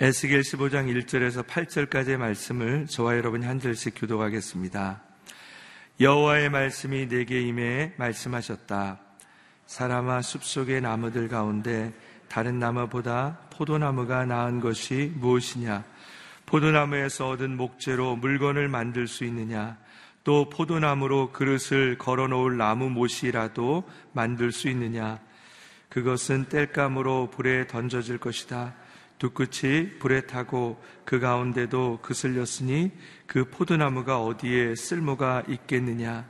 에스겔 15장 1절에서 8절까지의 말씀을 저와 여러분이 한 절씩 교독하겠습니다. 여호와의 말씀이 내게 임해 말씀하셨다. 사람아 숲속의 나무들 가운데 다른 나무보다 포도나무가 나은 것이 무엇이냐? 포도나무에서 얻은 목재로 물건을 만들 수 있느냐? 또 포도나무로 그릇을 걸어 놓을 나무 못이라도 만들 수 있느냐? 그것은 땔감으로 불에 던져질 것이다. 두 끝이 불에 타고 그 가운데도 그슬렸으니 그 포도나무가 어디에 쓸모가 있겠느냐.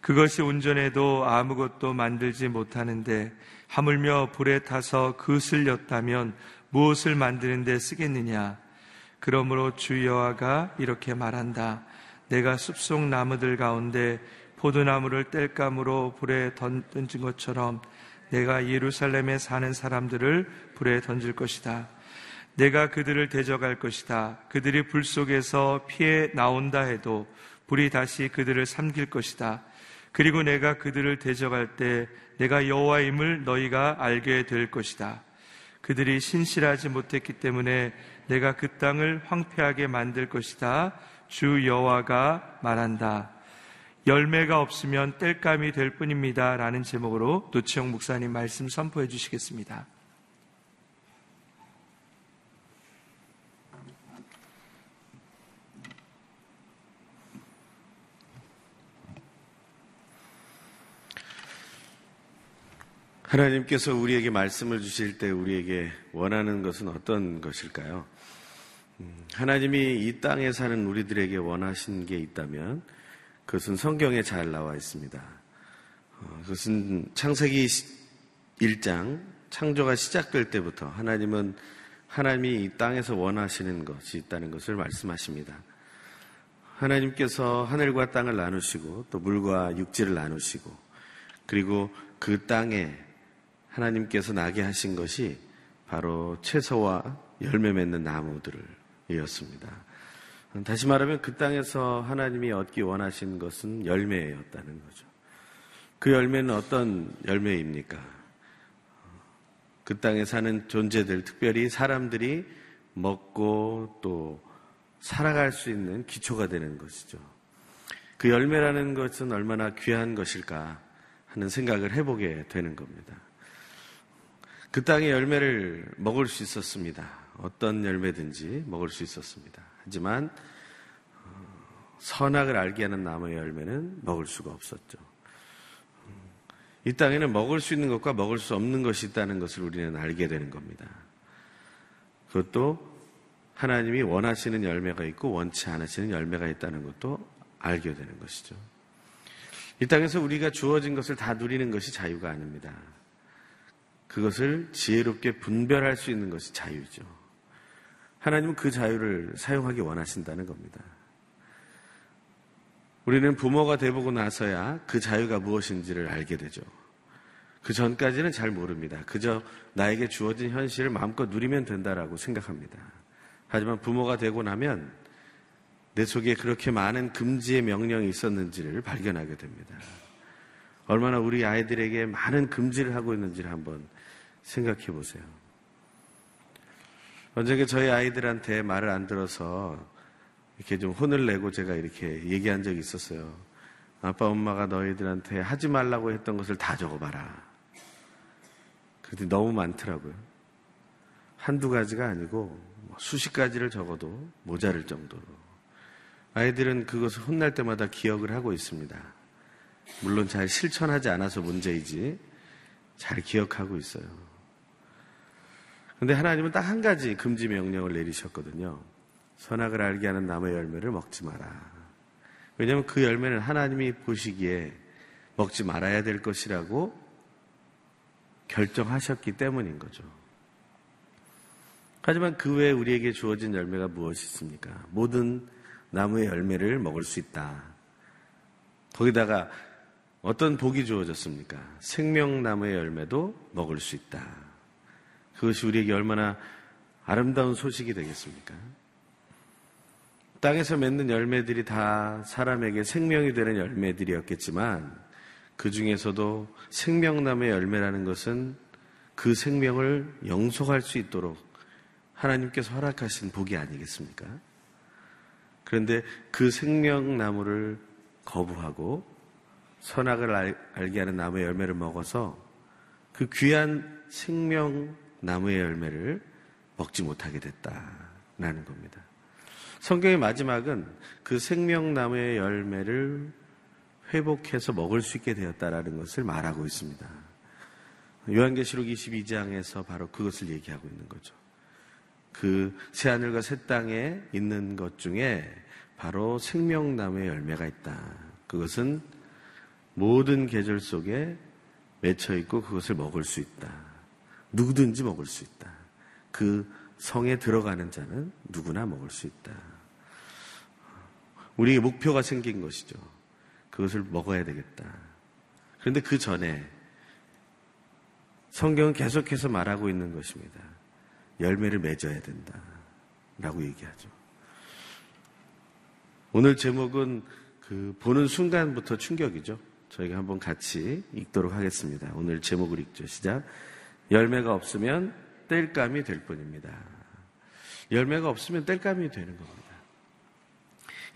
그것이 온전해도 아무것도 만들지 못하는데 하물며 불에 타서 그슬렸다면 무엇을 만드는데 쓰겠느냐. 그러므로 주 여호와가 이렇게 말한다. 내가 숲속 나무들 가운데 포도나무를 뗄감으로 불에 던진 것처럼 내가 예루살렘에 사는 사람들을 불에 던질 것이다. 내가 그들을 대적할 것이다. 그들이 불 속에서 피해 나온다 해도 불이 다시 그들을 삼킬 것이다. 그리고 내가 그들을 대적할 때 내가 여호와임을 너희가 알게 될 것이다. 그들이 신실하지 못했기 때문에 내가 그 땅을 황폐하게 만들 것이다. 주 여호와가 말한다. 열매가 없으면 뗄감이 될 뿐입니다. 라는 제목으로 노치영 목사님 말씀 선포해 주시겠습니다. 하나님께서 우리에게 말씀을 주실 때 우리에게 원하는 것은 어떤 것일까요? 음, 하나님이 이 땅에 사는 우리들에게 원하신 게 있다면 그것은 성경에 잘 나와 있습니다. 어, 그것은 창세기 1장 창조가 시작될 때부터 하나님은 하나님이 이 땅에서 원하시는 것이 있다는 것을 말씀하십니다. 하나님께서 하늘과 땅을 나누시고 또 물과 육지를 나누시고 그리고 그 땅에 하나님께서 나게 하신 것이 바로 채소와 열매 맺는 나무들이었습니다. 다시 말하면 그 땅에서 하나님이 얻기 원하신 것은 열매였다는 거죠. 그 열매는 어떤 열매입니까? 그 땅에 사는 존재들, 특별히 사람들이 먹고 또 살아갈 수 있는 기초가 되는 것이죠. 그 열매라는 것은 얼마나 귀한 것일까 하는 생각을 해보게 되는 겁니다. 그 땅의 열매를 먹을 수 있었습니다. 어떤 열매든지 먹을 수 있었습니다. 하지만 어, 선악을 알게 하는 나무의 열매는 먹을 수가 없었죠. 이 땅에는 먹을 수 있는 것과 먹을 수 없는 것이 있다는 것을 우리는 알게 되는 겁니다. 그것도 하나님이 원하시는 열매가 있고 원치 않으시는 열매가 있다는 것도 알게 되는 것이죠. 이 땅에서 우리가 주어진 것을 다 누리는 것이 자유가 아닙니다. 그것을 지혜롭게 분별할 수 있는 것이 자유죠. 하나님은 그 자유를 사용하기 원하신다는 겁니다. 우리는 부모가 되보고 나서야 그 자유가 무엇인지를 알게 되죠. 그 전까지는 잘 모릅니다. 그저 나에게 주어진 현실을 마음껏 누리면 된다라고 생각합니다. 하지만 부모가 되고 나면 내 속에 그렇게 많은 금지의 명령이 있었는지를 발견하게 됩니다. 얼마나 우리 아이들에게 많은 금지를 하고 있는지를 한번 생각해 보세요. 언젠가 저희 아이들한테 말을 안 들어서 이렇게 좀 혼을 내고 제가 이렇게 얘기한 적이 있었어요. 아빠, 엄마가 너희들한테 하지 말라고 했던 것을 다 적어봐라. 그랬더니 너무 많더라고요. 한두 가지가 아니고 뭐 수십 가지를 적어도 모자를 정도로. 아이들은 그것을 혼날 때마다 기억을 하고 있습니다. 물론 잘 실천하지 않아서 문제이지 잘 기억하고 있어요. 근데 하나님은 딱 한 가지 금지 명령을 내리셨거든요. 선악을 알게 하는 나무의 열매를 먹지 마라. 왜냐하면 그 열매는 하나님이 보시기에 먹지 말아야 될 것이라고 결정하셨기 때문인 거죠. 하지만 그 외에 우리에게 주어진 열매가 무엇이 있습니까? 모든 나무의 열매를 먹을 수 있다. 거기다가 어떤 복이 주어졌습니까? 생명나무의 열매도 먹을 수 있다. 그것이 우리에게 얼마나 아름다운 소식이 되겠습니까? 땅에서 맺는 열매들이 다 사람에게 생명이 되는 열매들이었겠지만 그 중에서도 생명나무의 열매라는 것은 그 생명을 영속할 수 있도록 하나님께서 허락하신 복이 아니겠습니까? 그런데 그 생명나무를 거부하고 선악을 알, 게 하는 나무의 열매를 먹어서 그 귀한 생명 나무의 열매를 먹지 못하게 됐다라는 겁니다. 성경의 마지막은 그 생명나무의 열매를 회복해서 먹을 수 있게 되었다라는 것을 말하고 있습니다. 요한계시록 22장에서 바로 그것을 얘기하고 있는 거죠. 그 새하늘과 새 땅에 있는 것 중에 바로 생명나무의 열매가 있다. 그것은 모든 계절 속에 맺혀 있고 그것을 먹을 수 있다. 누구든지 먹을 수 있다. 그 성에 들어가는 자는 누구나 먹을 수 있다. 우리에게 목표가 생긴 것이죠. 그것을 먹어야 되겠다. 그런데 그 전에 성경은 계속해서 말하고 있는 것입니다. 열매를 맺어야 된다. 라고 얘기하죠. 오늘 제목은 그 보는 순간부터 충격이죠. 저희가 한번 같이 읽도록 하겠습니다. 오늘 제목을 읽죠. 시작. 열매가 없으면 땔감이 될 뿐입니다. 열매가 없으면 땔감이 되는 겁니다.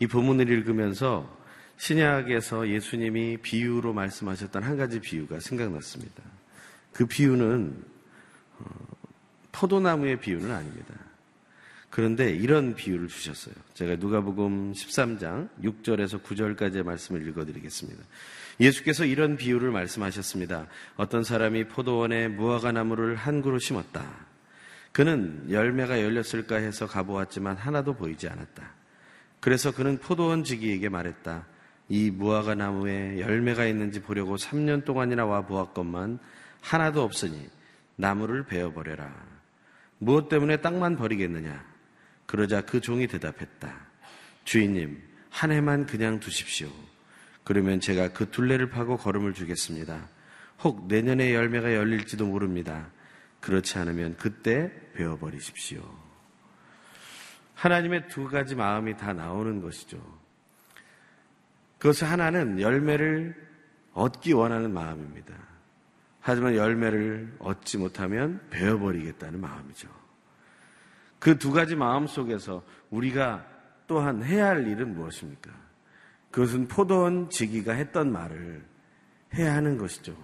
이 본문을 읽으면서 신약에서 예수님이 비유로 말씀하셨던 한 가지 비유가 생각났습니다. 그 비유는 어, 포도나무의 비유는 아닙니다. 그런데 이런 비유를 주셨어요. 제가 누가복음 13장 6절에서 9절까지의 말씀을 읽어드리겠습니다. 예수께서 이런 비유를 말씀하셨습니다. 어떤 사람이 포도원에 무화과 나무를 한 그루 심었다. 그는 열매가 열렸을까 해서 가보았지만 하나도 보이지 않았다. 그래서 그는 포도원 지기에게 말했다. 이 무화과 나무에 열매가 있는지 보려고 3년 동안이나 와 보았건만 하나도 없으니 나무를 베어버려라. 무엇 때문에 땅만 버리겠느냐? 그러자 그 종이 대답했다. 주인님, 한 해만 그냥 두십시오. 그러면 제가 그 둘레를 파고 걸음을 주겠습니다. 혹 내년에 열매가 열릴지도 모릅니다. 그렇지 않으면 그때 베어버리십시오. 하나님의 두 가지 마음이 다 나오는 것이죠. 그것을 하나는 열매를 얻기 원하는 마음입니다. 하지만 열매를 얻지 못하면 베어버리겠다는 마음이죠. 그 두 가지 마음 속에서 우리가 또한 해야 할 일은 무엇입니까? 그것은 포도원 지기가 했던 말을 해야 하는 것이죠.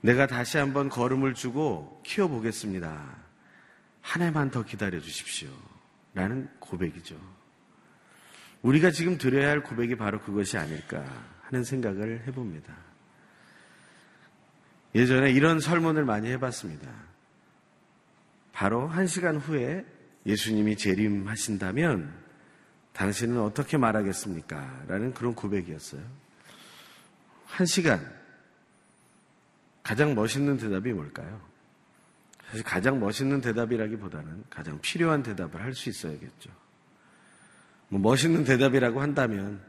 내가 다시 한번 걸음을 주고 키워보겠습니다. 한 해만 더 기다려 주십시오. 라는 고백이죠. 우리가 지금 드려야 할 고백이 바로 그것이 아닐까 하는 생각을 해봅니다. 예전에 이런 설문을 많이 해봤습니다. 바로 한 시간 후에 예수님이 재림하신다면 당신은 어떻게 말하겠습니까? 라는 그런 고백이었어요. 한 시간. 가장 멋있는 대답이 뭘까요? 사실 가장 멋있는 대답이라기보다는 가장 필요한 대답을 할 수 있어야겠죠. 뭐 멋있는 대답이라고 한다면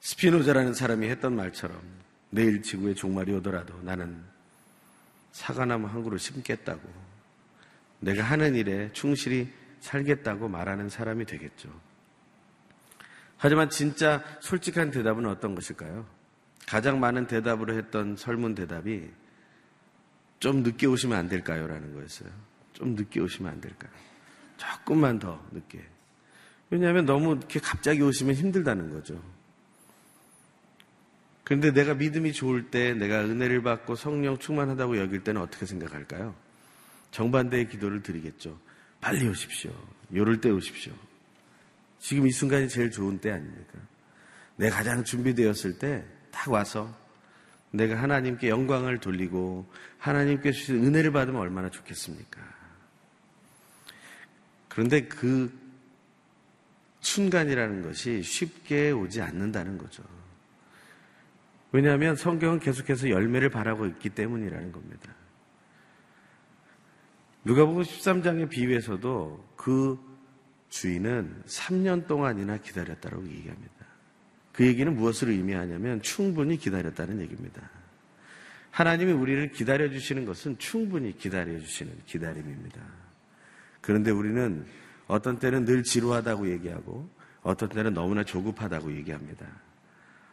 스피노자라는 사람이 했던 말처럼 내일 지구에 종말이 오더라도 나는 사과나무 한 그루 심겠다고 내가 하는 일에 충실히 살겠다고 말하는 사람이 되겠죠. 하지만 진짜 솔직한 대답은 어떤 것일까요? 가장 많은 대답으로 했던 설문 대답이 좀 늦게 오시면 안 될까요? 라는 거였어요. 좀 늦게 오시면 안 될까요? 조금만 더 늦게. 왜냐하면 너무 이렇게 갑자기 오시면 힘들다는 거죠. 그런데 내가 믿음이 좋을 때 내가 은혜를 받고 성령 충만하다고 여길 때는 어떻게 생각할까요? 정반대의 기도를 드리겠죠. 빨리 오십시오. 요럴 때 오십시오. 지금 이 순간이 제일 좋은 때 아닙니까? 내가 가장 준비되었을 때 딱 와서 내가 하나님께 영광을 돌리고 하나님께 주신 은혜를 받으면 얼마나 좋겠습니까? 그런데 그 순간이라는 것이 쉽게 오지 않는다는 거죠. 왜냐하면 성경은 계속해서 열매를 바라고 있기 때문이라는 겁니다. 누가복음 13장의 비유에서도 그 주인은 3년 동안이나 기다렸다고 얘기합니다. 그 얘기는 무엇을 의미하냐면 충분히 기다렸다는 얘기입니다. 하나님이 우리를 기다려주시는 것은 충분히 기다려주시는 기다림입니다. 그런데 우리는 어떤 때는 늘 지루하다고 얘기하고 어떤 때는 너무나 조급하다고 얘기합니다.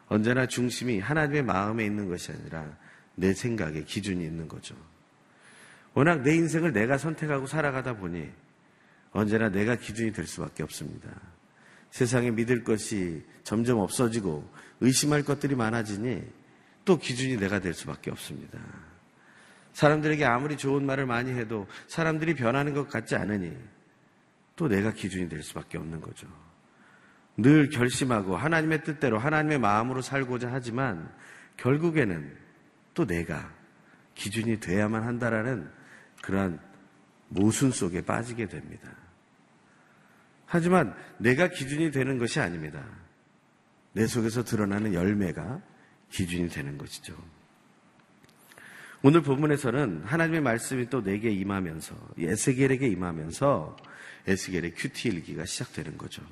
언제나 중심이 하나님의 마음에 있는 것이 아니라 내 생각에 기준이 있는 거죠. 워낙 내 인생을 내가 선택하고 살아가다 보니 언제나 내가 기준이 될 수밖에 없습니다. 세상에 믿을 것이 점점 없어지고 의심할 것들이 많아지니 또 기준이 내가 될 수밖에 없습니다. 사람들에게 아무리 좋은 말을 많이 해도 사람들이 변하는 것 같지 않으니 또 내가 기준이 될 수밖에 없는 거죠. 늘 결심하고 하나님의 뜻대로 하나님의 마음으로 살고자 하지만 결국에는 또 내가 기준이 돼야만 한다라는 그러한 모순 속에 빠지게 됩니다. 하지만 내가 기준이 되는 것이 아닙니다. 내 속에서 드러나는 열매가 기준이 되는 것이죠. 오늘 본문에서는 하나님의 말씀이 또 내게 임하면서 에스겔에게 임하면서 에스겔의 큐티 일기가 시작되는 거죠.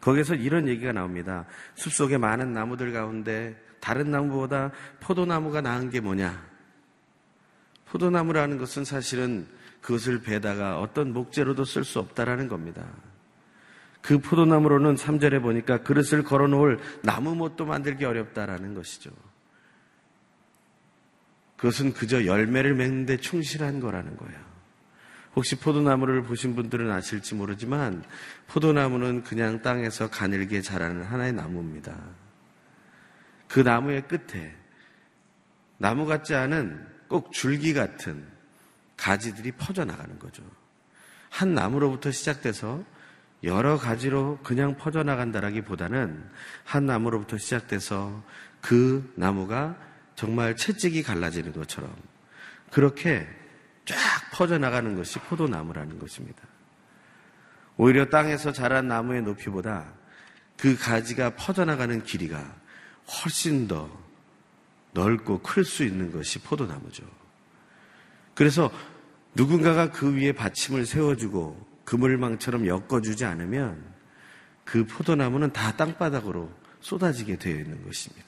거기서 이런 얘기가 나옵니다. 숲속에 많은 나무들 가운데 다른 나무보다 포도나무가 나은 게 뭐냐? 포도나무라는 것은 사실은 그것을 베다가 어떤 목재로도 쓸 수 없다라는 겁니다. 그 포도나무로는 3절에 보니까 그릇을 걸어 놓을 나무 못도 만들기 어렵다라는 것이죠. 그것은 그저 열매를 맺는데 충실한 거라는 거예요. 혹시 포도나무를 보신 분들은 아실지 모르지만 포도나무는 그냥 땅에서 가늘게 자라는 하나의 나무입니다. 그 나무의 끝에 나무 같지 않은 꼭 줄기 같은 가지들이 퍼져나가는 거죠. 한 나무로부터 시작돼서 여러 가지로 그냥 퍼져나간다라기 보다는 한 나무로부터 시작돼서 그 나무가 정말 채찍이 갈라지는 것처럼 그렇게 쫙 퍼져나가는 것이 포도나무라는 것입니다. 오히려 땅에서 자란 나무의 높이보다 그 가지가 퍼져나가는 길이가 훨씬 더 넓고 클 수 있는 것이 포도나무죠. 그래서 누군가가 그 위에 받침을 세워주고 그물망처럼 엮어주지 않으면 그 포도나무는 다 땅바닥으로 쏟아지게 되어 있는 것입니다.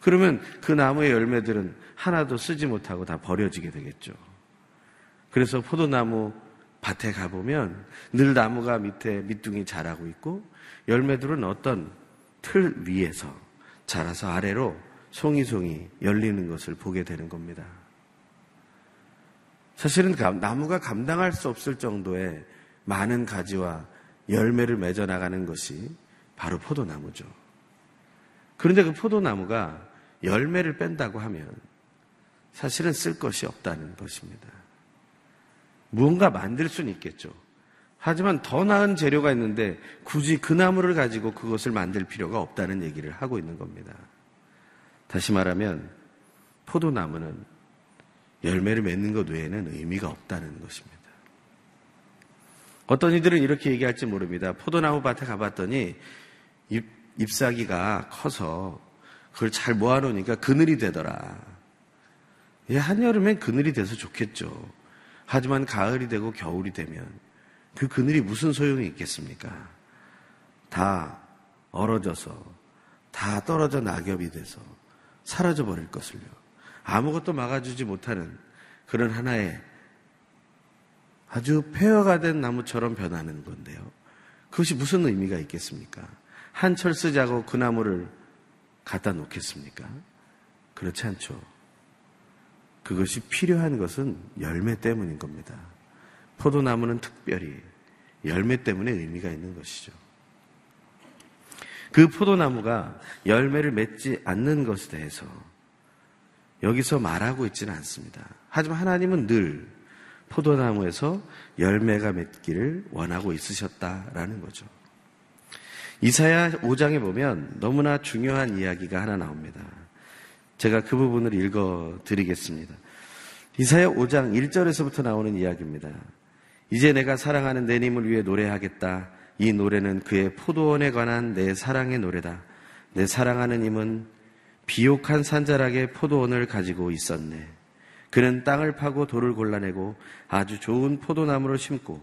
그러면 그 나무의 열매들은 하나도 쓰지 못하고 다 버려지게 되겠죠. 그래서 포도나무 밭에 가보면 늘 나무가 밑에 밑둥이 자라고 있고 열매들은 어떤 틀 위에서 자라서 아래로 송이송이 열리는 것을 보게 되는 겁니다. 사실은 나무가 감당할 수 없을 정도의 많은 가지와 열매를 맺어 나가는 것이 바로 포도나무죠. 그런데 그 포도나무가 열매를 뺀다고 하면 사실은 쓸 것이 없다는 것입니다. 무언가 만들 수는 있겠죠. 하지만 더 나은 재료가 있는데 굳이 그 나무를 가지고 그것을 만들 필요가 없다는 얘기를 하고 있는 겁니다. 다시 말하면 포도나무는 열매를 맺는 것 외에는 의미가 없다는 것입니다. 어떤 이들은 이렇게 얘기할지 모릅니다. 포도나무 밭에 가봤더니 잎, 잎사귀가 커서 그걸 잘 모아놓으니까 그늘이 되더라. 예, 한여름엔 그늘이 돼서 좋겠죠. 하지만 가을이 되고 겨울이 되면 그 그늘이 무슨 소용이 있겠습니까? 다 얼어져서 다 떨어져 낙엽이 돼서 사라져 버릴 것을요. 아무것도 막아주지 못하는 그런 하나의 아주 폐허가 된 나무처럼 변하는 건데요. 그것이 무슨 의미가 있겠습니까? 한 철 쓰자고 그 나무를 갖다 놓겠습니까? 그렇지 않죠. 그것이 필요한 것은 열매 때문인 겁니다. 포도나무는 특별히 열매 때문에 의미가 있는 것이죠. 그 포도나무가 열매를 맺지 않는 것에 대해서 여기서 말하고 있지는 않습니다. 하지만 하나님은 늘 포도나무에서 열매가 맺기를 원하고 있으셨다라는 거죠. 이사야 5장에 보면 너무나 중요한 이야기가 하나 나옵니다. 제가 그 부분을 읽어 드리겠습니다. 이사야 5장 1절에서부터 나오는 이야기입니다. 이제 내가 사랑하는 내 님을 위해 노래하겠다. 이 노래는 그의 포도원에 관한 내 사랑의 노래다. 내 사랑하는 님은 비옥한 산자락에 포도원을 가지고 있었네. 그는 땅을 파고 돌을 골라내고 아주 좋은 포도나무를 심고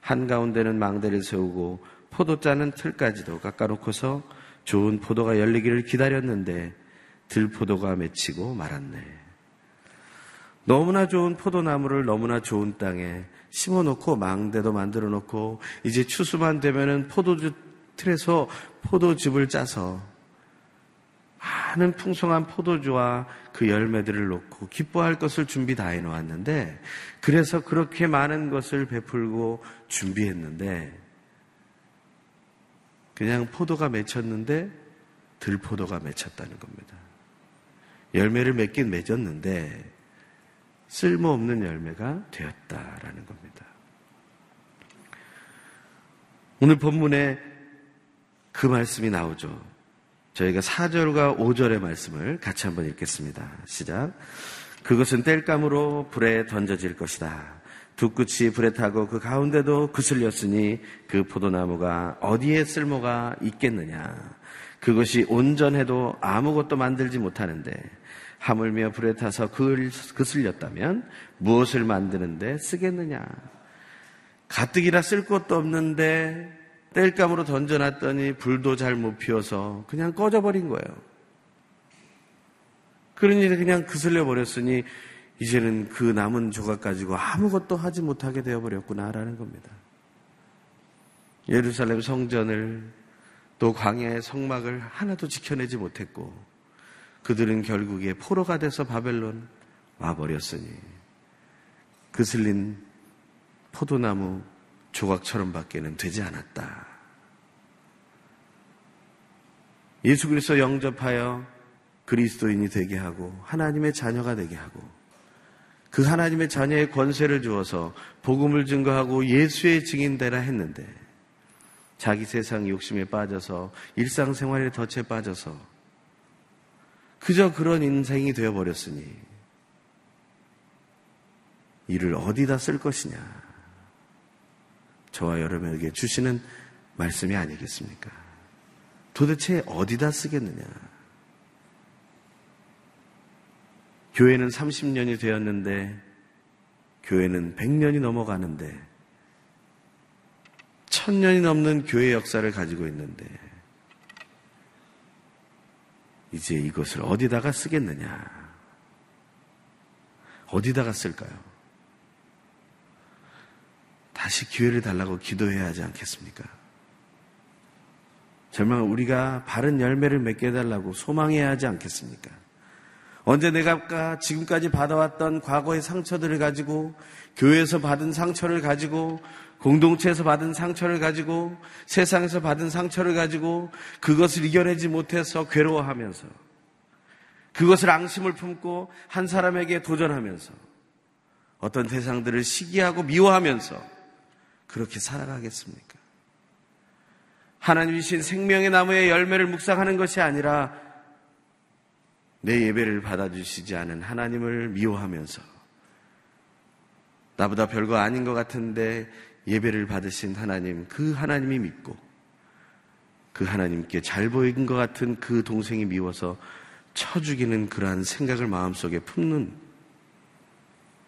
한가운데는 망대를 세우고 포도 짜는 틀까지도 깎아놓고서 좋은 포도가 열리기를 기다렸는데 들포도가 맺히고 말았네. 너무나 좋은 포도나무를 너무나 좋은 땅에 심어놓고 망대도 만들어 놓고 이제 추수만 되면은 포도주 틀에서 포도즙을 짜서 많은 풍성한 포도주와 그 열매들을 놓고 기뻐할 것을 준비 다 해놓았는데 그래서 그렇게 많은 것을 베풀고 준비했는데 그냥 포도가 맺혔는데 들포도가 맺혔다는 겁니다. 열매를 맺긴 맺었는데 쓸모없는 열매가 되었다라는 겁니다. 오늘 본문에 그 말씀이 나오죠. 저희가 4절과 5절의 말씀을 같이 한번 읽겠습니다. 시작. 그것은 땔감으로 불에 던져질 것이다. 두 끝이 불에 타고 그 가운데도 그슬렸으니 그 포도나무가 어디에 쓸모가 있겠느냐. 그것이 온전해도 아무것도 만들지 못하는데 하물며 불에 타서 그을 그슬렸다면 무엇을 만드는데 쓰겠느냐. 가뜩이나 쓸 것도 없는데 땔감으로 던져놨더니 불도 잘 못 피워서 그냥 꺼져버린 거예요. 그러니 그냥 그슬려 버렸으니 이제는 그 남은 조각 가지고 아무것도 하지 못하게 되어버렸구나라는 겁니다. 예루살렘 성전을 또 광야의 성막을 하나도 지켜내지 못했고 그들은 결국에 포로가 돼서 바벨론 와버렸으니 그슬린 포도나무 조각처럼 밖에는 되지 않았다. 예수 그리스도 영접하여 그리스도인이 되게 하고 하나님의 자녀가 되게 하고 그 하나님의 자녀의 권세를 주어서 복음을 증거하고 예수의 증인되라 했는데 자기 세상 욕심에 빠져서 일상생활에 덫에 빠져서 그저 그런 인생이 되어버렸으니 이를 어디다 쓸 것이냐 저와 여러분에게 주시는 말씀이 아니겠습니까? 도대체 어디다 쓰겠느냐? 교회는 30년이 되었는데, 교회는 100년이 넘어가는데, 1000년이 넘는 교회 역사를 가지고 있는데, 이제 이것을 어디다가 쓰겠느냐? 어디다가 쓸까요? 다시 기회를 달라고 기도해야 하지 않겠습니까? 정말 우리가 바른 열매를 맺게 해달라고 소망해야 하지 않겠습니까? 언제 내가 지금까지 받아왔던 과거의 상처들을 가지고 교회에서 받은 상처를 가지고 공동체에서 받은 상처를 가지고 세상에서 받은 상처를 가지고 그것을 이겨내지 못해서 괴로워하면서 그것을 앙심을 품고 한 사람에게 도전하면서 어떤 대상들을 시기하고 미워하면서 그렇게 살아가겠습니까? 하나님 이신 생명의 나무의 열매를 묵상하는 것이 아니라 내 예배를 받아주시지 않은 하나님을 미워하면서 나보다 별거 아닌 것 같은데 예배를 받으신 하나님, 그 하나님이 믿고 그 하나님께 잘 보이는 것 같은 그 동생이 미워서 쳐 죽이는 그러한 생각을 마음속에 품는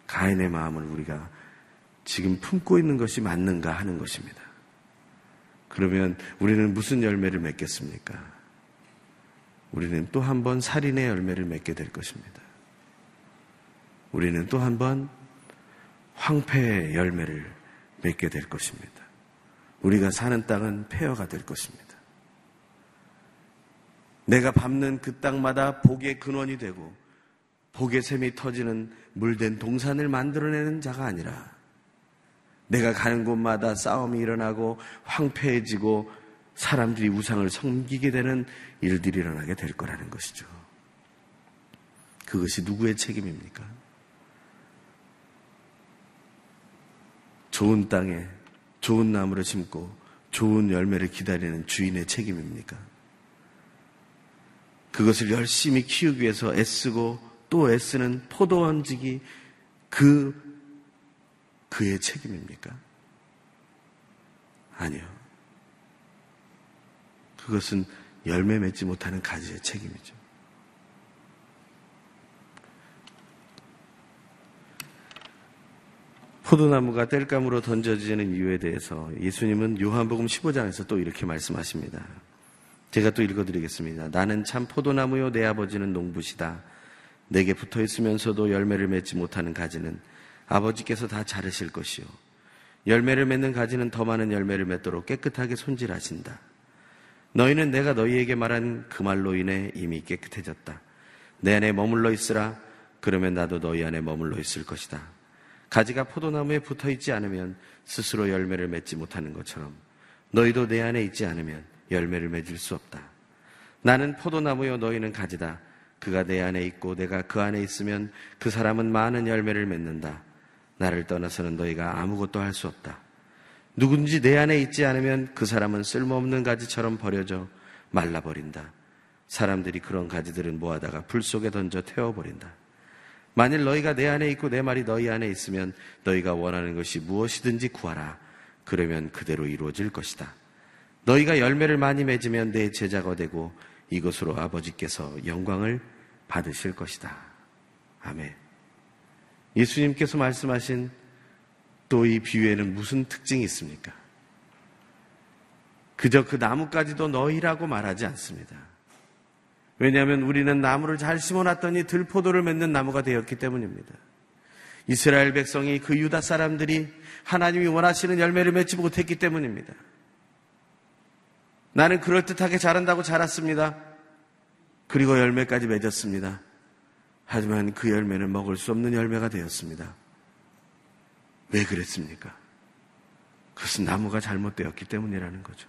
가인의 마음을 우리가 지금 품고 있는 것이 맞는가 하는 것입니다. 그러면 우리는 무슨 열매를 맺겠습니까? 우리는 또 한 번 살인의 열매를 맺게 될 것입니다. 우리는 또 한 번 황폐의 열매를 맺게 될 것입니다. 우리가 사는 땅은 폐허가 될 것입니다. 내가 밟는 그 땅마다 복의 근원이 되고 복의 샘이 터지는 물된 동산을 만들어내는 자가 아니라 내가 가는 곳마다 싸움이 일어나고 황폐해지고 사람들이 우상을 섬기게 되는 일들이 일어나게 될 거라는 것이죠. 그것이 누구의 책임입니까? 좋은 땅에 좋은 나무를 심고 좋은 열매를 기다리는 주인의 책임입니까? 그것을 열심히 키우기 위해서 애쓰고 또 애쓰는 포도원직이 그 그의 책임입니까? 아니요. 그것은 열매 맺지 못하는 가지의 책임이죠. 포도나무가 땔감으로 던져지는 이유에 대해서 예수님은 요한복음 15장에서 또 이렇게 말씀하십니다. 제가 또 읽어드리겠습니다. 나는 참 포도나무요 내 아버지는 농부시다. 내게 붙어 있으면서도 열매를 맺지 못하는 가지는 아버지께서 다 자르실 것이요. 열매를 맺는 가지는 더 많은 열매를 맺도록 깨끗하게 손질하신다. 너희는 내가 너희에게 말한 그 말로 인해 이미 깨끗해졌다. 내 안에 머물러 있으라. 그러면 나도 너희 안에 머물러 있을 것이다. 가지가 포도나무에 붙어 있지 않으면 스스로 열매를 맺지 못하는 것처럼 너희도 내 안에 있지 않으면 열매를 맺을 수 없다. 나는 포도나무요 너희는 가지다. 그가 내 안에 있고 내가 그 안에 있으면 그 사람은 많은 열매를 맺는다. 나를 떠나서는 너희가 아무것도 할 수 없다. 누군지 내 안에 있지 않으면 그 사람은 쓸모없는 가지처럼 버려져 말라버린다. 사람들이 그런 가지들은 모아다가 불 속에 던져 태워버린다. 만일 너희가 내 안에 있고 내 말이 너희 안에 있으면 너희가 원하는 것이 무엇이든지 구하라. 그러면 그대로 이루어질 것이다. 너희가 열매를 많이 맺으면 내 제자가 되고 이것으로 아버지께서 영광을 받으실 것이다. 아멘. 예수님께서 말씀하신 또 이 비유에는 무슨 특징이 있습니까? 그저 그 나무까지도 너희라고 말하지 않습니다. 왜냐하면 우리는 나무를 잘 심어놨더니 들포도를 맺는 나무가 되었기 때문입니다. 이스라엘 백성이 그 유다 사람들이 하나님이 원하시는 열매를 맺지 못했기 때문입니다. 나는 그럴듯하게 자란다고 자랐습니다. 그리고 열매까지 맺었습니다. 하지만 그 열매는 먹을 수 없는 열매가 되었습니다. 왜 그랬습니까? 그것은 나무가 잘못되었기 때문이라는 거죠.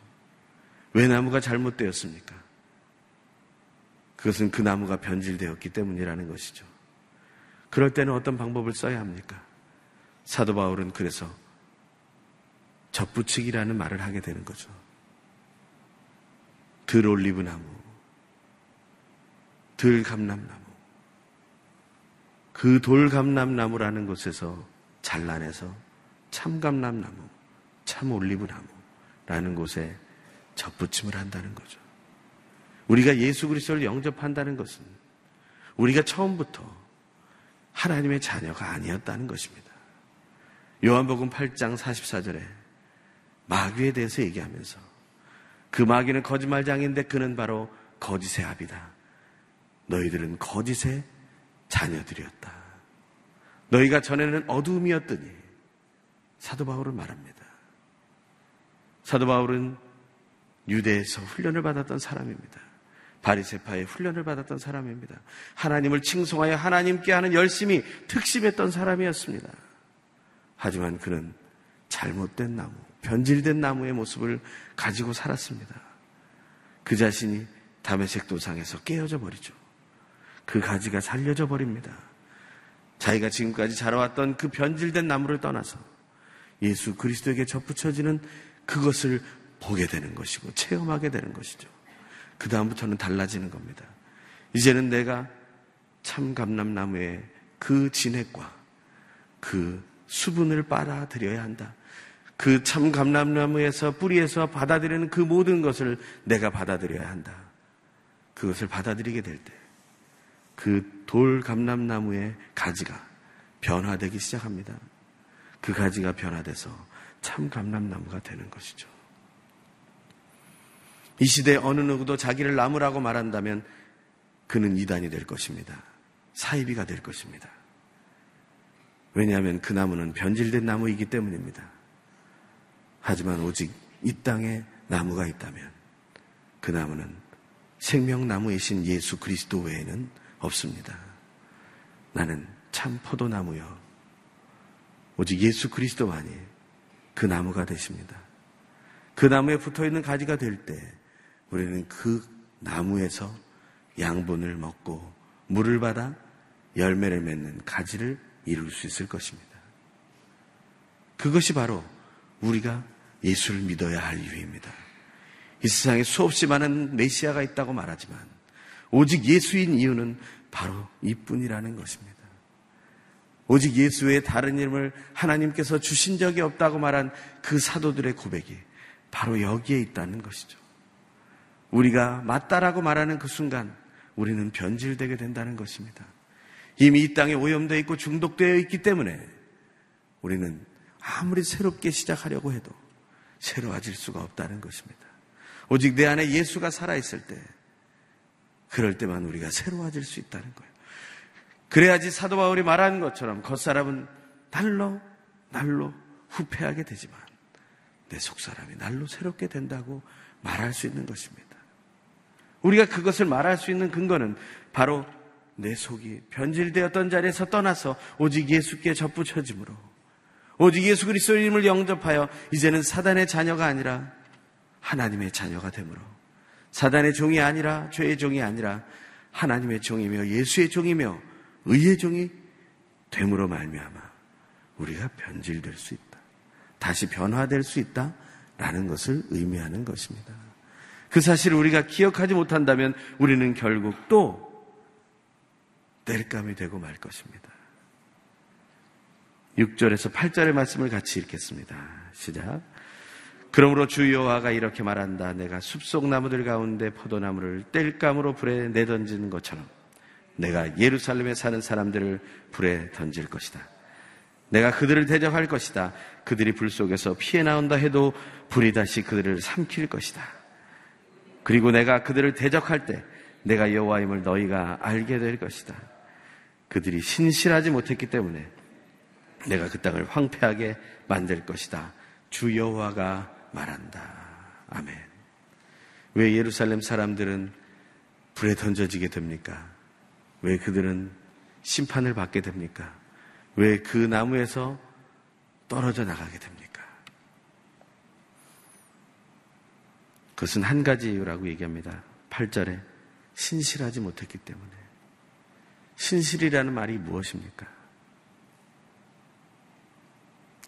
왜 나무가 잘못되었습니까? 그것은 그 나무가 변질되었기 때문이라는 것이죠. 그럴 때는 어떤 방법을 써야 합니까? 사도 바울은 그래서 접붙이기라는 말을 하게 되는 거죠. 들 올리브 나무, 들 감람나무, 그 돌 감람나무라는 곳에서 잘라내서 참 감람나무, 참 올리브 나무라는 곳에 접붙임을 한다는 거죠. 우리가 예수 그리스도를 영접한다는 것은 우리가 처음부터 하나님의 자녀가 아니었다는 것입니다. 요한복음 8장 44절에 마귀에 대해서 얘기하면서 그 마귀는 거짓말장인데 그는 바로 거짓의 합이다. 너희들은 거짓의 자녀들이었다. 너희가 전에는 어두움이었더니 사도 바울은 말합니다. 사도 바울은 유대에서 훈련을 받았던 사람입니다. 바리세파의 훈련을 받았던 사람입니다. 하나님을 칭송하여 하나님께 하는 열심히 특심했던 사람이었습니다. 하지만 그는 잘못된 나무, 변질된 나무의 모습을 가지고 살았습니다. 그 자신이 담에색 도상에서 깨어져 버리죠. 그 가지가 살려져 버립니다. 자기가 지금까지 자라왔던 그 변질된 나무를 떠나서 예수 그리스도에게 접붙여지는 그것을 보게 되는 것이고 체험하게 되는 것이죠. 그 다음부터는 달라지는 겁니다. 이제는 내가 참 감람나무의 그 진액과 그 수분을 빨아들여야 한다. 그 참 감람나무에서 뿌리에서 받아들이는 그 모든 것을 내가 받아들여야 한다. 그것을 받아들이게 될 때, 그 돌 감람나무의 가지가 변화되기 시작합니다. 그 가지가 변화돼서 참 감람나무가 되는 것이죠. 이 시대 어느 누구도 자기를 나무라고 말한다면 그는 이단이 될 것입니다. 사이비가 될 것입니다. 왜냐하면 그 나무는 변질된 나무이기 때문입니다. 하지만 오직 이 땅에 나무가 있다면 그 나무는 생명나무이신 예수 그리스도 외에는 없습니다. 나는 참 포도나무요. 오직 예수 그리스도만이 그 나무가 되십니다. 그 나무에 붙어 있는 가지가 될 때 우리는 그 나무에서 양분을 먹고 물을 받아 열매를 맺는 가지를 이룰 수 있을 것입니다. 그것이 바로 우리가 예수를 믿어야 할 이유입니다. 이 세상에 수없이 많은 메시아가 있다고 말하지만 오직 예수인 이유는 바로 이뿐이라는 것입니다. 오직 예수 외에 다른 이름을 하나님께서 주신 적이 없다고 말한 그 사도들의 고백이 바로 여기에 있다는 것이죠. 우리가 맞다라고 말하는 그 순간 우리는 변질되게 된다는 것입니다. 이미 이 땅에 오염되어 있고 중독되어 있기 때문에 우리는 아무리 새롭게 시작하려고 해도 새로워질 수가 없다는 것입니다. 오직 내 안에 예수가 살아있을 때, 그럴 때만 우리가 새로워질 수 있다는 거예요. 그래야지 사도 바울이 말하는 것처럼 겉사람은 날로, 날로 후패하게 되지만 내 속사람이 날로 새롭게 된다고 말할 수 있는 것입니다. 우리가 그것을 말할 수 있는 근거는 바로 내 속이 변질되었던 자리에서 떠나서 오직 예수께 접붙여짐으로 오직 예수 그리스도의 이름을 영접하여 이제는 사단의 자녀가 아니라 하나님의 자녀가 되므로 사단의 종이 아니라 죄의 종이 아니라 하나님의 종이며 예수의 종이며 의의 종이 됨으로 말미암아 우리가 변질될 수 있다. 다시 변화될 수 있다 라는 것을 의미하는 것입니다. 그 사실을 우리가 기억하지 못한다면 우리는 결국 또 땔감이 되고 말 것입니다. 6절에서 8절의 말씀을 같이 읽겠습니다. 시작. 그러므로 주 여호와가 이렇게 말한다. 내가 숲속 나무들 가운데 포도나무를 땔감으로 불에 내던지는 것처럼 내가 예루살렘에 사는 사람들을 불에 던질 것이다. 내가 그들을 대적할 것이다. 그들이 불 속에서 피해 나온다 해도 불이 다시 그들을 삼킬 것이다. 그리고 내가 그들을 대적할 때 내가 여호와임을 너희가 알게 될 것이다. 그들이 신실하지 못했기 때문에 내가 그 땅을 황폐하게 만들 것이다. 주 여호와가 말한다. 아멘. 왜 예루살렘 사람들은 불에 던져지게 됩니까? 왜 그들은 심판을 받게 됩니까? 왜 그 나무에서 떨어져 나가게 됩니까? 그것은 한 가지 이유라고 얘기합니다. 8절에 신실하지 못했기 때문에. 신실이라는 말이 무엇입니까?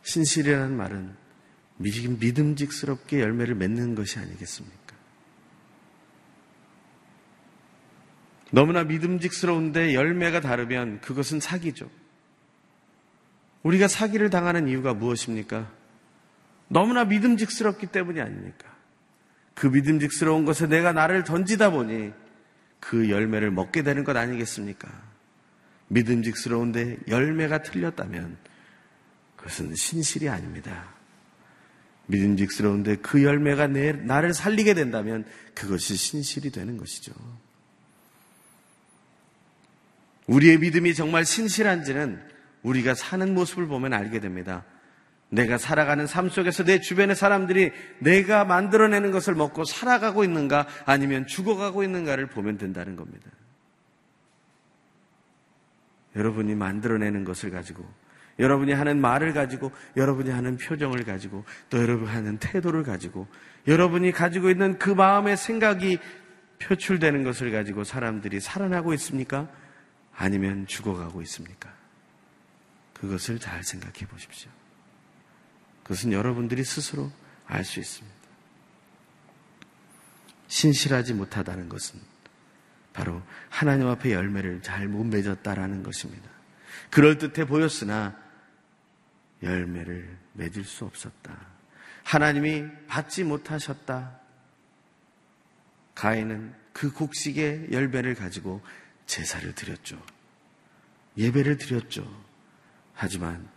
신실이라는 말은 믿음직스럽게 열매를 맺는 것이 아니겠습니까? 너무나 믿음직스러운데 열매가 다르면 그것은 사기죠. 우리가 사기를 당하는 이유가 무엇입니까? 너무나 믿음직스럽기 때문이 아닙니까? 그 믿음직스러운 것에 내가 나를 던지다 보니 그 열매를 먹게 되는 것 아니겠습니까? 믿음직스러운데 열매가 틀렸다면 그것은 신실이 아닙니다. 믿음직스러운데 그 열매가 내, 나를 살리게 된다면 그것이 신실이 되는 것이죠. 우리의 믿음이 정말 신실한지는 우리가 사는 모습을 보면 알게 됩니다. 내가 살아가는 삶 속에서 내 주변의 사람들이 내가 만들어내는 것을 먹고 살아가고 있는가 아니면 죽어가고 있는가를 보면 된다는 겁니다. 여러분이 만들어내는 것을 가지고 여러분이 하는 말을 가지고 여러분이 하는 표정을 가지고 또 여러분이 하는 태도를 가지고 여러분이 가지고 있는 그 마음의 생각이 표출되는 것을 가지고 사람들이 살아나고 있습니까? 아니면 죽어가고 있습니까? 그것을 잘 생각해 보십시오. 그것은 여러분들이 스스로 알 수 있습니다. 신실하지 못하다는 것은 바로 하나님 앞에 열매를 잘 못 맺었다라는 것입니다. 그럴듯해 보였으나 열매를 맺을 수 없었다. 하나님이 받지 못하셨다. 가인은 그 곡식의 열매를 가지고 제사를 드렸죠. 예배를 드렸죠. 하지만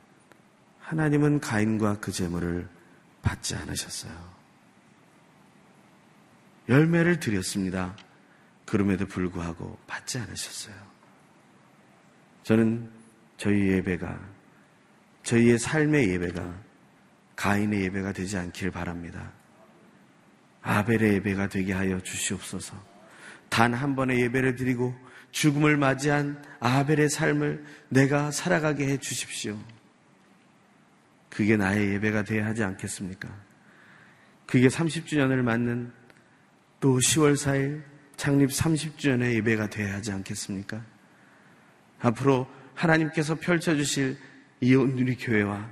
하나님은 가인과 그 제물을 받지 않으셨어요. 열매를 드렸습니다. 그럼에도 불구하고 받지 않으셨어요. 저는 저희 예배가, 저희의 삶의 예배가 가인의 예배가 되지 않기를 바랍니다. 아벨의 예배가 되게 하여 주시옵소서. 단 한 번의 예배를 드리고 죽음을 맞이한 아벨의 삶을 내가 살아가게 해 주십시오. 그게 나의 예배가 되어야 하지 않겠습니까? 그게 30주년을 맞는 또 10월 4일 창립 30주년의 예배가 되어야 하지 않겠습니까? 앞으로 하나님께서 펼쳐주실 이온 누리 교회와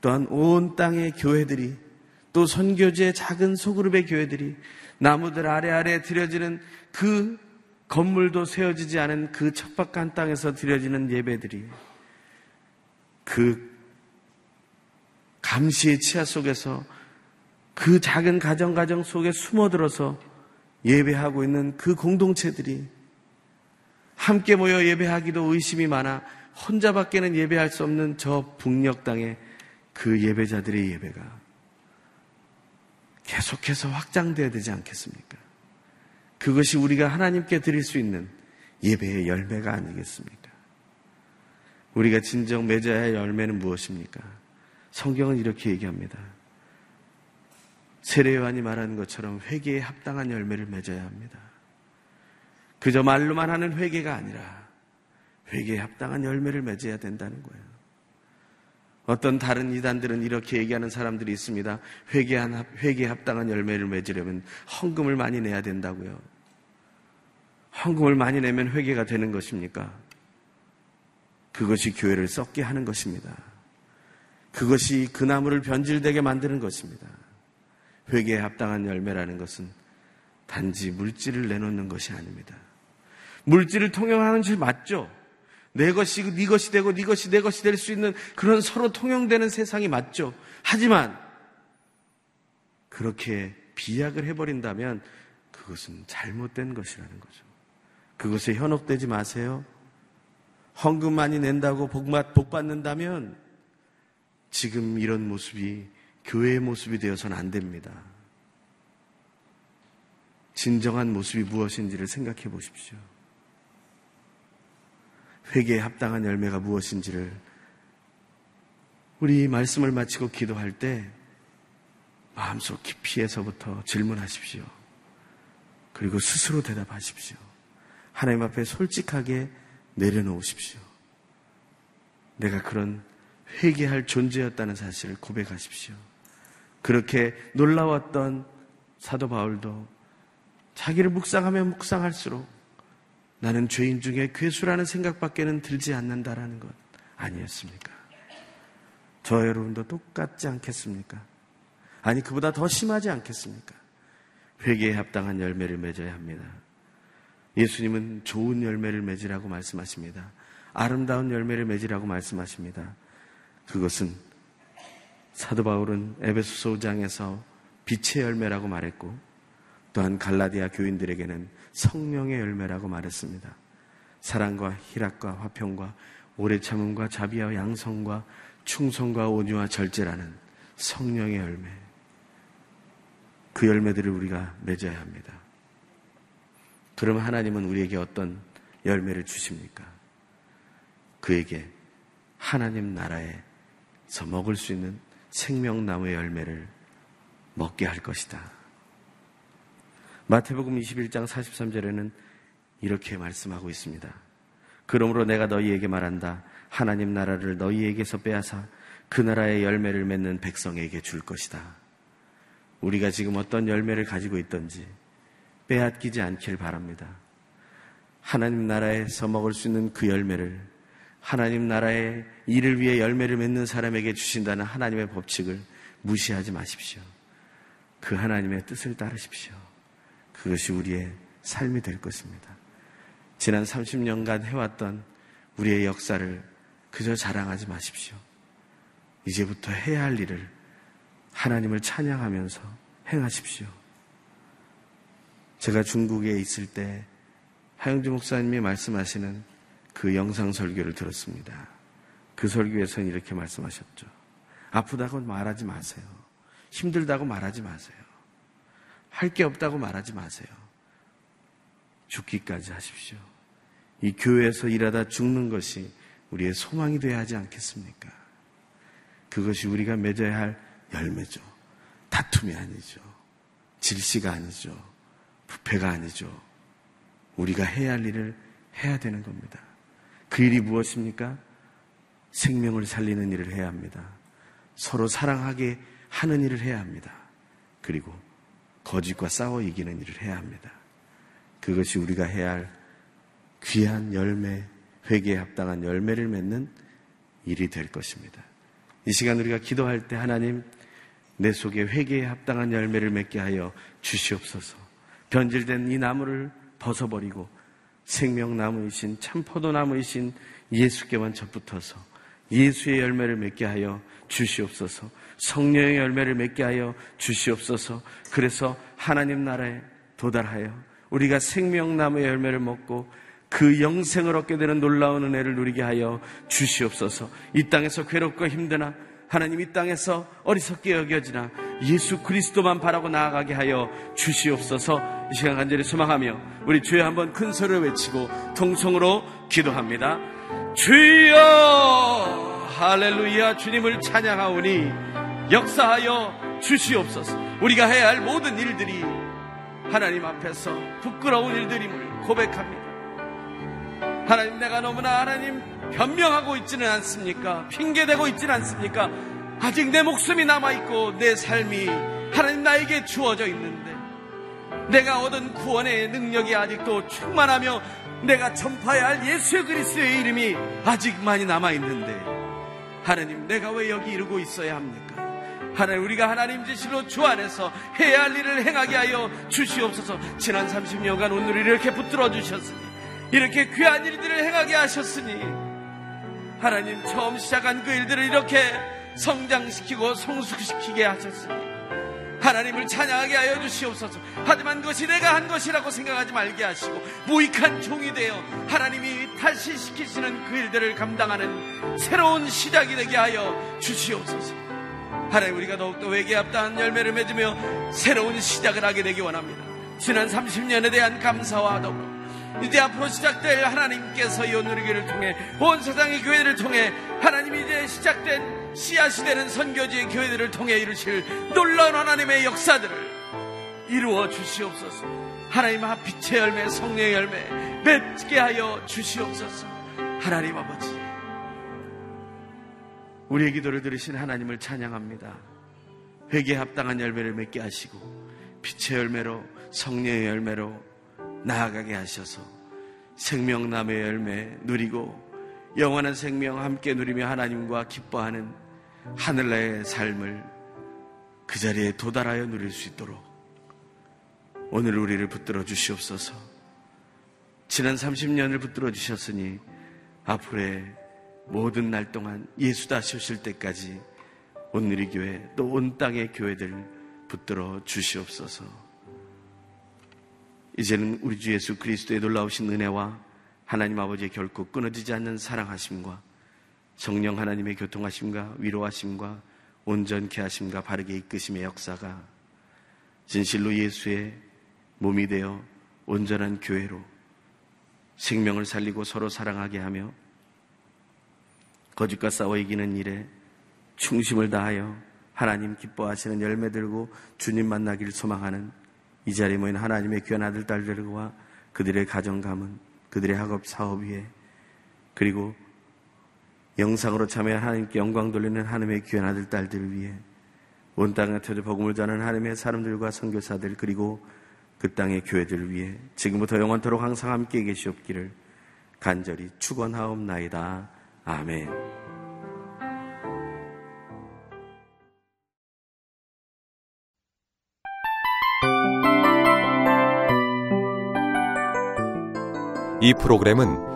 또한 온 땅의 교회들이 또 선교지의 작은 소그룹의 교회들이 나무들 아래 아래 드려지는 그 건물도 세워지지 않은 그 척박한 땅에서 드려지는 예배들이 그 감시의 치아 속에서 그 작은 가정 가정 속에 숨어들어서 예배하고 있는 그 공동체들이 함께 모여 예배하기도 의심이 많아 혼자밖에는 예배할 수 없는 저 북녘 땅의 그 예배자들의 예배가 계속해서 확장되어야 되지 않겠습니까? 그것이 우리가 하나님께 드릴 수 있는 예배의 열매가 아니겠습니까? 우리가 진정 맺어야 할 열매는 무엇입니까? 성경은 이렇게 얘기합니다. 세례요한이 말하는 것처럼 회개에 합당한 열매를 맺어야 합니다. 그저 말로만 하는 회개가 아니라 회개에 합당한 열매를 맺어야 된다는 거예요. 어떤 다른 이단들은 이렇게 얘기하는 사람들이 있습니다. 회개한, 회개에 합당한 열매를 맺으려면 헌금을 많이 내야 된다고요. 헌금을 많이 내면 회개가 되는 것입니까? 그것이 교회를 썩게 하는 것입니다. 그것이 그 나무를 변질되게 만드는 것입니다. 회개에 합당한 열매라는 것은 단지 물질을 내놓는 것이 아닙니다. 물질을 통용하는 것이 맞죠. 내 것이 네 것이 되고 네 것이 내 것이 될 수 있는 그런 서로 통용되는 세상이 맞죠. 하지만 그렇게 비약을 해버린다면 그것은 잘못된 것이라는 거죠. 그것에 현혹되지 마세요. 헌금 많이 낸다고 복, 복 받는다면 지금 이런 모습이 교회의 모습이 되어서는 안 됩니다. 진정한 모습이 무엇인지를 생각해 보십시오. 회개에 합당한 열매가 무엇인지를 우리 말씀을 마치고 기도할 때 마음속 깊이에서부터 질문하십시오. 그리고 스스로 대답하십시오. 하나님 앞에 솔직하게 내려놓으십시오. 내가 그런 회개할 존재였다는 사실을 고백하십시오. 그렇게 놀라웠던 사도 바울도 자기를 묵상하며 묵상할수록 나는 죄인 중에 괴수라는 생각밖에는 들지 않는다라는 것 아니었습니까? 저 여러분도 똑같지 않겠습니까? 아니 그보다 더 심하지 않겠습니까? 회개에 합당한 열매를 맺어야 합니다. 예수님은 좋은 열매를 맺으라고 말씀하십니다. 아름다운 열매를 맺으라고 말씀하십니다. 그것은 사도 바울은 에베소서 5장에서 빛의 열매라고 말했고 또한 갈라디아 교인들에게는 성령의 열매라고 말했습니다. 사랑과 희락과 화평과 오래 참음과 자비와 양성과 충성과 온유와 절제라는 성령의 열매. 그 열매들을 우리가 맺어야 합니다. 그럼 하나님은 우리에게 어떤 열매를 주십니까? 그에게 하나님 나라에서 먹을 수 있는 생명나무의 열매를 먹게 할 것이다. 마태복음 21장 43절에는 이렇게 말씀하고 있습니다. 그러므로 내가 너희에게 말한다. 하나님 나라를 너희에게서 빼앗아 그 나라의 열매를 맺는 백성에게 줄 것이다. 우리가 지금 어떤 열매를 가지고 있던지 빼앗기지 않길 바랍니다. 하나님 나라에서 먹을 수 있는 그 열매를 하나님 나라의 일을 위해 열매를 맺는 사람에게 주신다는 하나님의 법칙을 무시하지 마십시오. 그 하나님의 뜻을 따르십시오. 그것이 우리의 삶이 될 것입니다. 지난 30년간 해왔던 우리의 역사를 그저 자랑하지 마십시오. 이제부터 해야 할 일을 하나님을 찬양하면서 행하십시오. 제가 중국에 있을 때 하영주 목사님이 말씀하시는 그 영상 설교를 들었습니다. 그 설교에서는 이렇게 말씀하셨죠. 아프다고 말하지 마세요. 힘들다고 말하지 마세요. 할 게 없다고 말하지 마세요. 죽기까지 하십시오. 이 교회에서 일하다 죽는 것이 우리의 소망이 되어야 하지 않겠습니까? 그것이 우리가 맺어야 할 열매죠. 다툼이 아니죠. 질시가 아니죠. 부패가 아니죠. 우리가 해야 할 일을 해야 되는 겁니다. 그 일이 무엇입니까? 생명을 살리는 일을 해야 합니다. 서로 사랑하게 하는 일을 해야 합니다. 그리고 거짓과 싸워 이기는 일을 해야 합니다. 그것이 우리가 해야 할 귀한 열매, 회개에 합당한 열매를 맺는 일이 될 것입니다. 이 시간 우리가 기도할 때 하나님 내 속에 회개에 합당한 열매를 맺게 하여 주시옵소서. 변질된 이 나무를 벗어버리고 생명나무이신 참 포도나무이신 예수께만 접붙어서 예수의 열매를 맺게 하여 주시옵소서. 성령의 열매를 맺게 하여 주시옵소서. 그래서 하나님 나라에 도달하여 우리가 생명나무의 열매를 먹고 그 영생을 얻게 되는 놀라운 은혜를 누리게 하여 주시옵소서. 이 땅에서 괴롭고 힘드나 하나님 이 땅에서 어리석게 여겨지나 예수 그리스도만 바라고 나아가게 하여 주시옵소서 이 시간 간절히 소망하며 우리 주여 한번 큰 소리를 외치고 통성으로 기도합니다. 주여 할렐루야 주님을 찬양하오니 역사하여 주시옵소서 우리가 해야 할 모든 일들이 하나님 앞에서 부끄러운 일들임을 고백합니다. 하나님 내가 너무나 하나님 변명하고 있지는 않습니까? 핑계대고 있지는 않습니까? 아직 내 목숨이 남아있고 내 삶이 하나님 나에게 주어져 있는데 내가 얻은 구원의 능력이 아직도 충만하며 내가 전파해야 할 예수 그리스도의 이름이 아직 많이 남아 있는데 하나님 내가 왜 여기 이르고 있어야 합니까? 하나님 우리가 하나님 지시로 주 안에서 해야 할 일을 행하게 하여 주시옵소서 지난 30년간 오늘 이렇게 붙들어 주셨으니 이렇게 귀한 일들을 행하게 하셨으니 하나님 처음 시작한 그 일들을 이렇게 성장시키고 성숙시키게 하셨으니 하나님을 찬양하게 하여 주시옵소서. 하지만 그것이 내가 한 것이라고 생각하지 말게 하시고 무익한 종이 되어 하나님이 다시 시키시는 그 일들을 감당하는 새로운 시작이 되게 하여 주시옵소서. 하나님 우리가 더욱더 외계합다한 열매를 맺으며 새로운 시작을 하게 되기 원합니다. 지난 30년에 대한 감사와 더불어 이제 앞으로 시작될 하나님께서 이 오늘기를 통해 온 세상의 교회를 통해 하나님이 이제 시작된 씨앗이 되는 선교지의 교회들을 통해 이루실 놀라운 하나님의 역사들을 이루어 주시옵소서. 하나님 앞 빛의 열매, 성령의 열매 맺게 하여 주시옵소서. 하나님 아버지, 우리의 기도를 들으신 하나님을 찬양합니다. 회개에 합당한 열매를 맺게 하시고 빛의 열매로 성령의 열매로 나아가게 하셔서 생명남의 열매 누리고 영원한 생명 함께 누리며 하나님과 기뻐하는 하늘나의 삶을 그 자리에 도달하여 누릴 수 있도록 오늘 우리를 붙들어 주시옵소서. 지난 30년을 붙들어 주셨으니 앞으로의 모든 날 동안 예수 다시 오실 때까지 오늘의 교회 또 온 땅의 교회들 붙들어 주시옵소서. 이제는 우리 주 예수 그리스도의 놀라우신 은혜와 하나님 아버지의 결코 끊어지지 않는 사랑하심과 성령 하나님의 교통하심과 위로하심과 온전케 하심과 바르게 이끄심의 역사가 진실로 예수의 몸이 되어 온전한 교회로 생명을 살리고 서로 사랑하게 하며 거짓과 싸워 이기는 일에 충심을 다하여 하나님 기뻐하시는 열매 들고 주님 만나길 소망하는 이 자리에 모인 하나님의 귀한 아들 딸들과 그들의 가정 가문, 그들의 학업 사업 위에 그리고 영상으로 참여 하나님께 영광 돌리는 하나님의 귀한 아들 딸들을 위해 온 땅에 터져 복음을 전하는 하나님의 사람들과 선교사들 그리고 그 땅의 교회들을 위해 지금부터 영원토록 항상 함께 계시옵기를 간절히 축원하옵나이다. 아멘. 이 프로그램은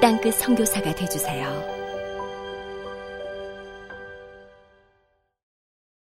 땅끝 성교사가 되주세요